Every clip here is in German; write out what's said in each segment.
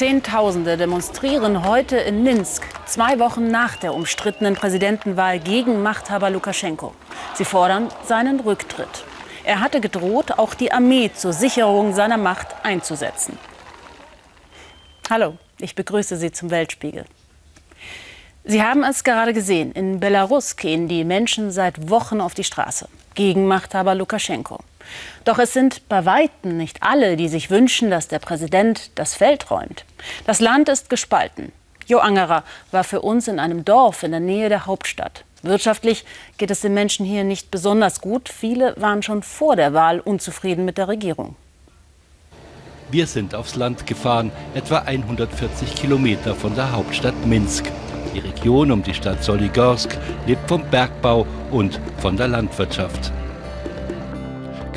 Zehntausende demonstrieren heute in Minsk, zwei Wochen nach der umstrittenen Präsidentenwahl gegen Machthaber Lukaschenko. Sie fordern seinen Rücktritt. Er hatte gedroht, auch die Armee zur Sicherung seiner Macht einzusetzen. Hallo, ich begrüße Sie zum Weltspiegel. Sie haben es gerade gesehen. In Belarus gehen die Menschen seit Wochen auf die Straße gegen Machthaber Lukaschenko. Doch es sind bei weitem nicht alle, die sich wünschen, dass der Präsident das Feld räumt. Das Land ist gespalten. Jo Angerer war für uns in einem Dorf in der Nähe der Hauptstadt. Wirtschaftlich geht es den Menschen hier nicht besonders gut. Viele waren schon vor der Wahl unzufrieden mit der Regierung. Wir sind aufs Land gefahren, etwa 140 Kilometer von der Hauptstadt Minsk. Die Region um die Stadt Soligorsk lebt vom Bergbau und von der Landwirtschaft.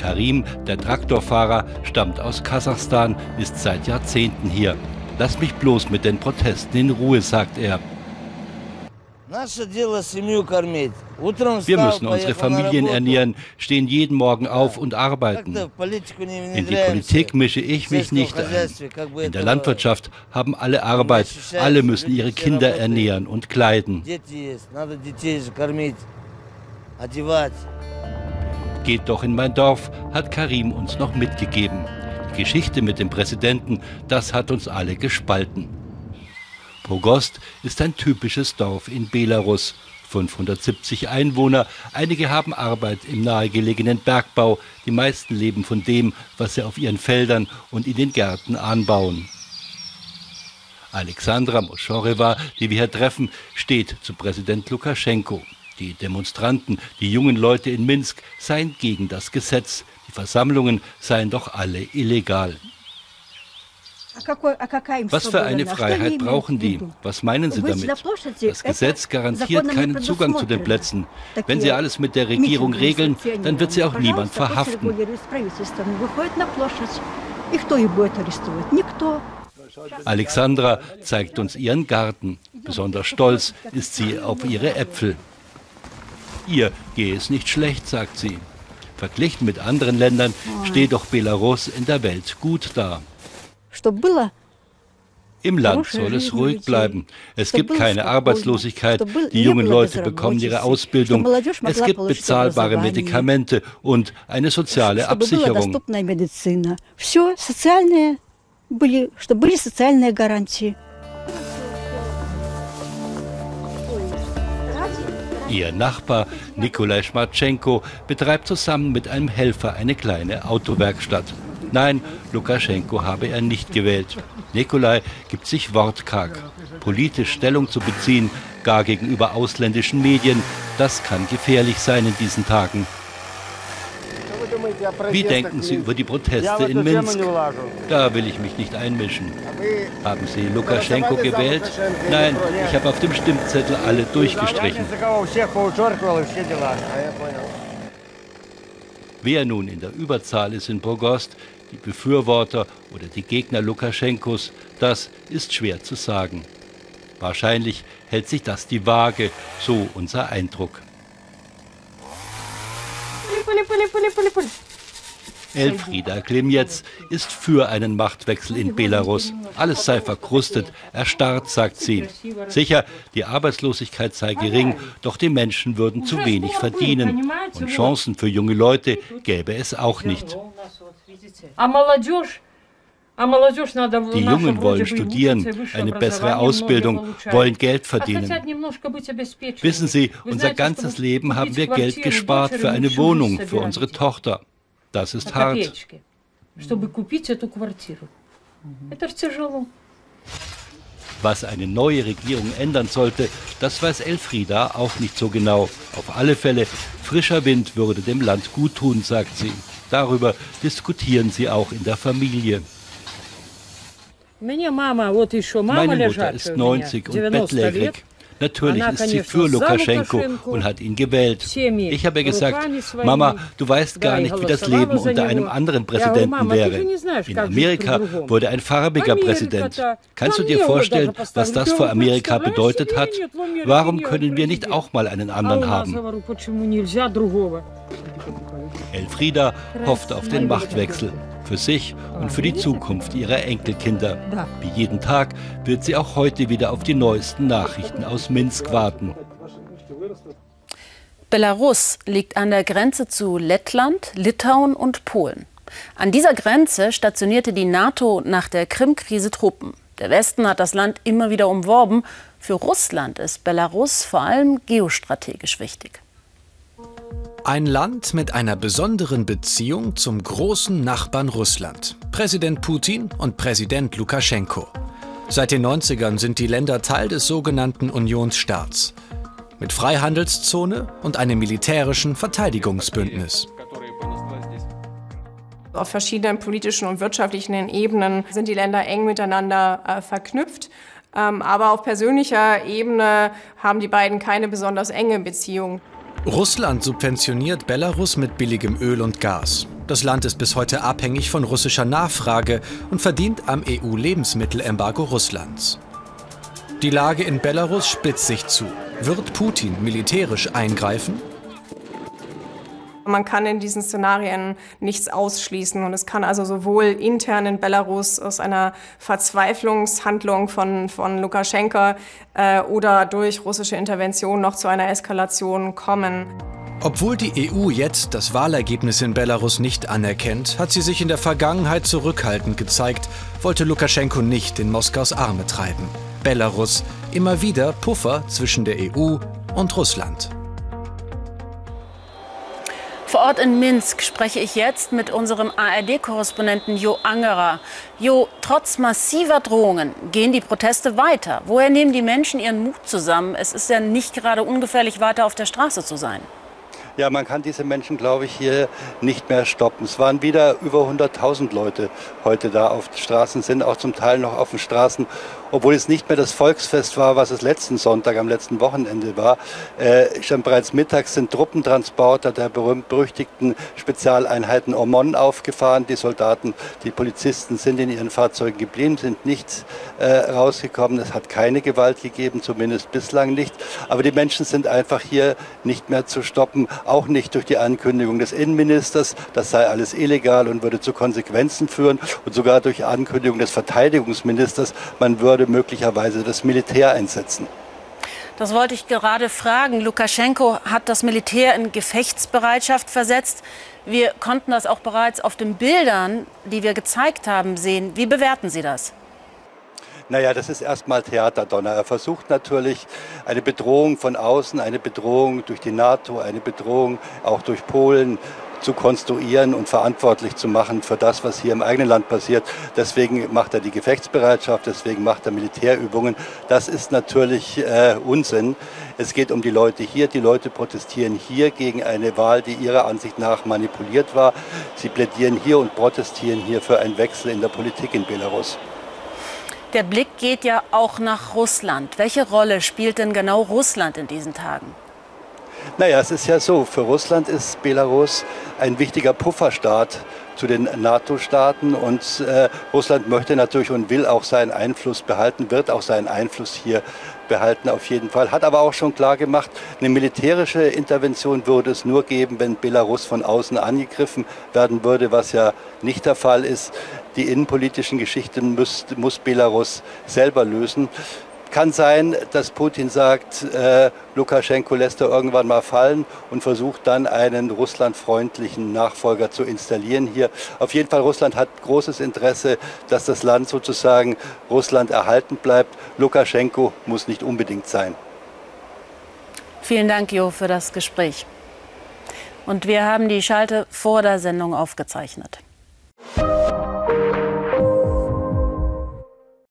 Karim, der Traktorfahrer, stammt aus Kasachstan, ist seit Jahrzehnten hier. Lass mich bloß mit den Protesten in Ruhe, sagt er. Wir müssen unsere Familien ernähren, stehen jeden Morgen auf und arbeiten. In die Politik mische ich mich nicht ein. In der Landwirtschaft haben alle Arbeit, alle müssen ihre Kinder ernähren und kleiden. Geht doch in mein Dorf, hat Karim uns noch mitgegeben. Die Geschichte mit dem Präsidenten, das hat uns alle gespalten. Pogost ist ein typisches Dorf in Belarus. 570 Einwohner, einige haben Arbeit im nahegelegenen Bergbau, die meisten leben von dem, was sie auf ihren Feldern und in den Gärten anbauen. Alexandra Moschoreva, die wir hier treffen, steht zu Präsident Lukaschenko. Die Demonstranten, die jungen Leute in Minsk seien gegen das Gesetz. Die Versammlungen seien doch alle illegal. Was für eine Freiheit brauchen die? Was meinen Sie damit? Das Gesetz garantiert keinen Zugang zu den Plätzen. Wenn Sie alles mit der Regierung regeln, dann wird sie auch niemand verhaften. Alexandra zeigt uns ihren Garten. Besonders stolz ist sie auf ihre Äpfel. Ihr gehe es nicht schlecht, sagt sie. Verglichen mit anderen Ländern steht doch Belarus in der Welt gut da. Im Land soll es ruhig bleiben. Es gibt keine Arbeitslosigkeit. Die jungen Leute bekommen ihre Ausbildung. Es gibt bezahlbare Medikamente und eine soziale Absicherung. Ihr Nachbar Nikolai Schmatschenko betreibt zusammen mit einem Helfer eine kleine Autowerkstatt. Nein, Lukaschenko habe er nicht gewählt. Nikolai gibt sich wortkarg. Politisch Stellung zu beziehen, gar gegenüber ausländischen Medien, das kann gefährlich sein in diesen Tagen. Wie denken Sie über die Proteste in Minsk? Da will ich mich nicht einmischen. Haben Sie Lukaschenko gewählt? Nein, ich habe auf dem Stimmzettel alle durchgestrichen. Wer nun in der Überzahl ist in Progost, die Befürworter oder die Gegner Lukaschenkos, das ist schwer zu sagen. Wahrscheinlich hält sich das die Waage, so unser Eindruck. Elfrieda Klimjetz ist für einen Machtwechsel in Belarus. Alles sei verkrustet, erstarrt, sagt sie. Sicher, die Arbeitslosigkeit sei gering, doch die Menschen würden zu wenig verdienen. Und Chancen für junge Leute gäbe es auch nicht. Die Jungen wollen studieren, eine bessere Ausbildung, wollen Geld verdienen. Wissen Sie, unser ganzes Leben haben wir Geld gespart für eine Wohnung, für unsere Tochter. Das ist hart. Was eine neue Regierung ändern sollte, das weiß Elfrieda auch nicht so genau. Auf alle Fälle, frischer Wind würde dem Land gut tun, sagt sie. Darüber diskutieren sie auch in der Familie. Meine Mutter ist 90 und bettlägerig. Natürlich ist sie für Lukaschenko und hat ihn gewählt. Ich habe gesagt, Mama, du weißt gar nicht, wie das Leben unter einem anderen Präsidenten wäre. In Amerika wurde ein farbiger Präsident. Kannst du dir vorstellen, was das für Amerika bedeutet hat? Warum können wir nicht auch mal einen anderen haben? Elfrieda hofft auf den Machtwechsel. Für sich und für die Zukunft ihrer Enkelkinder. Wie jeden Tag wird sie auch heute wieder auf die neuesten Nachrichten aus Minsk warten. Belarus liegt an der Grenze zu Lettland, Litauen und Polen. An dieser Grenze stationierte die NATO nach der Krim-Krise Truppen. Der Westen hat das Land immer wieder umworben. Für Russland ist Belarus vor allem geostrategisch wichtig. Ein Land mit einer besonderen Beziehung zum großen Nachbarn Russland. Präsident Putin und Präsident Lukaschenko. Seit den 90ern sind die Länder Teil des sogenannten Unionsstaats. Mit Freihandelszone und einem militärischen Verteidigungsbündnis. Auf verschiedenen politischen und wirtschaftlichen Ebenen sind die Länder eng miteinander äh, verknüpft. Ähm, aber auf persönlicher Ebene haben die beiden keine besonders enge Beziehung. Russland subventioniert Belarus mit billigem Öl und Gas. Das Land ist bis heute abhängig von russischer Nachfrage und verdient am EU-Lebensmittelembargo Russlands. Die Lage in Belarus spitzt sich zu. Wird Putin militärisch eingreifen? Man kann in diesen Szenarien nichts ausschließen. Und es kann also sowohl intern in Belarus aus einer Verzweiflungshandlung von, von Lukaschenka äh, oder durch russische Intervention noch zu einer Eskalation kommen. Obwohl die EU jetzt das Wahlergebnis in Belarus nicht anerkennt, hat sie sich in der Vergangenheit zurückhaltend gezeigt, wollte Lukaschenko nicht in Moskaus Arme treiben. Belarus immer wieder Puffer zwischen der EU und Russland. Vor Ort in Minsk spreche ich jetzt mit unserem ARD-Korrespondenten Jo Angerer. Jo, trotz massiver Drohungen gehen die Proteste weiter. Woher nehmen die Menschen ihren Mut zusammen? Es ist ja nicht gerade ungefährlich, weiter auf der Straße zu sein. Ja, man kann diese Menschen, glaube ich, hier nicht mehr stoppen. Es waren wieder über 100.000 Leute heute da auf den Straßen, sind auch zum Teil noch auf den Straßen, obwohl es nicht mehr das Volksfest war, was es letzten Sonntag, am letzten Wochenende war. Äh, schon bereits mittags sind Truppentransporter der berühmt-berüchtigten Spezialeinheiten Omon aufgefahren. Die Soldaten, die Polizisten sind in ihren Fahrzeugen geblieben, sind nicht äh, rausgekommen. Es hat keine Gewalt gegeben, zumindest bislang nicht. Aber die Menschen sind einfach hier nicht mehr zu stoppen auch nicht durch die Ankündigung des Innenministers, das sei alles illegal und würde zu Konsequenzen führen und sogar durch Ankündigung des Verteidigungsministers, man würde möglicherweise das Militär einsetzen. Das wollte ich gerade fragen. Lukaschenko hat das Militär in Gefechtsbereitschaft versetzt. Wir konnten das auch bereits auf den Bildern, die wir gezeigt haben, sehen. Wie bewerten Sie das? Naja, das ist erstmal Theaterdonner. Er versucht natürlich eine Bedrohung von außen, eine Bedrohung durch die NATO, eine Bedrohung auch durch Polen zu konstruieren und verantwortlich zu machen für das, was hier im eigenen Land passiert. Deswegen macht er die Gefechtsbereitschaft, deswegen macht er Militärübungen. Das ist natürlich äh, Unsinn. Es geht um die Leute hier. Die Leute protestieren hier gegen eine Wahl, die ihrer Ansicht nach manipuliert war. Sie plädieren hier und protestieren hier für einen Wechsel in der Politik in Belarus. Der Blick geht ja auch nach Russland. Welche Rolle spielt denn genau Russland in diesen Tagen? Naja, es ist ja so, für Russland ist Belarus ein wichtiger Pufferstaat zu den NATO-Staaten und äh, Russland möchte natürlich und will auch seinen Einfluss behalten, wird auch seinen Einfluss hier behalten auf jeden Fall, hat aber auch schon klar gemacht, eine militärische Intervention würde es nur geben, wenn Belarus von außen angegriffen werden würde, was ja nicht der Fall ist. Die innenpolitischen Geschichten muss, muss Belarus selber lösen. Kann sein, dass Putin sagt, äh, Lukaschenko lässt er irgendwann mal fallen und versucht dann einen russlandfreundlichen Nachfolger zu installieren hier. Auf jeden Fall, Russland hat großes Interesse, dass das Land sozusagen Russland erhalten bleibt. Lukaschenko muss nicht unbedingt sein. Vielen Dank, Jo, für das Gespräch. Und wir haben die Schalte vor der Sendung aufgezeichnet.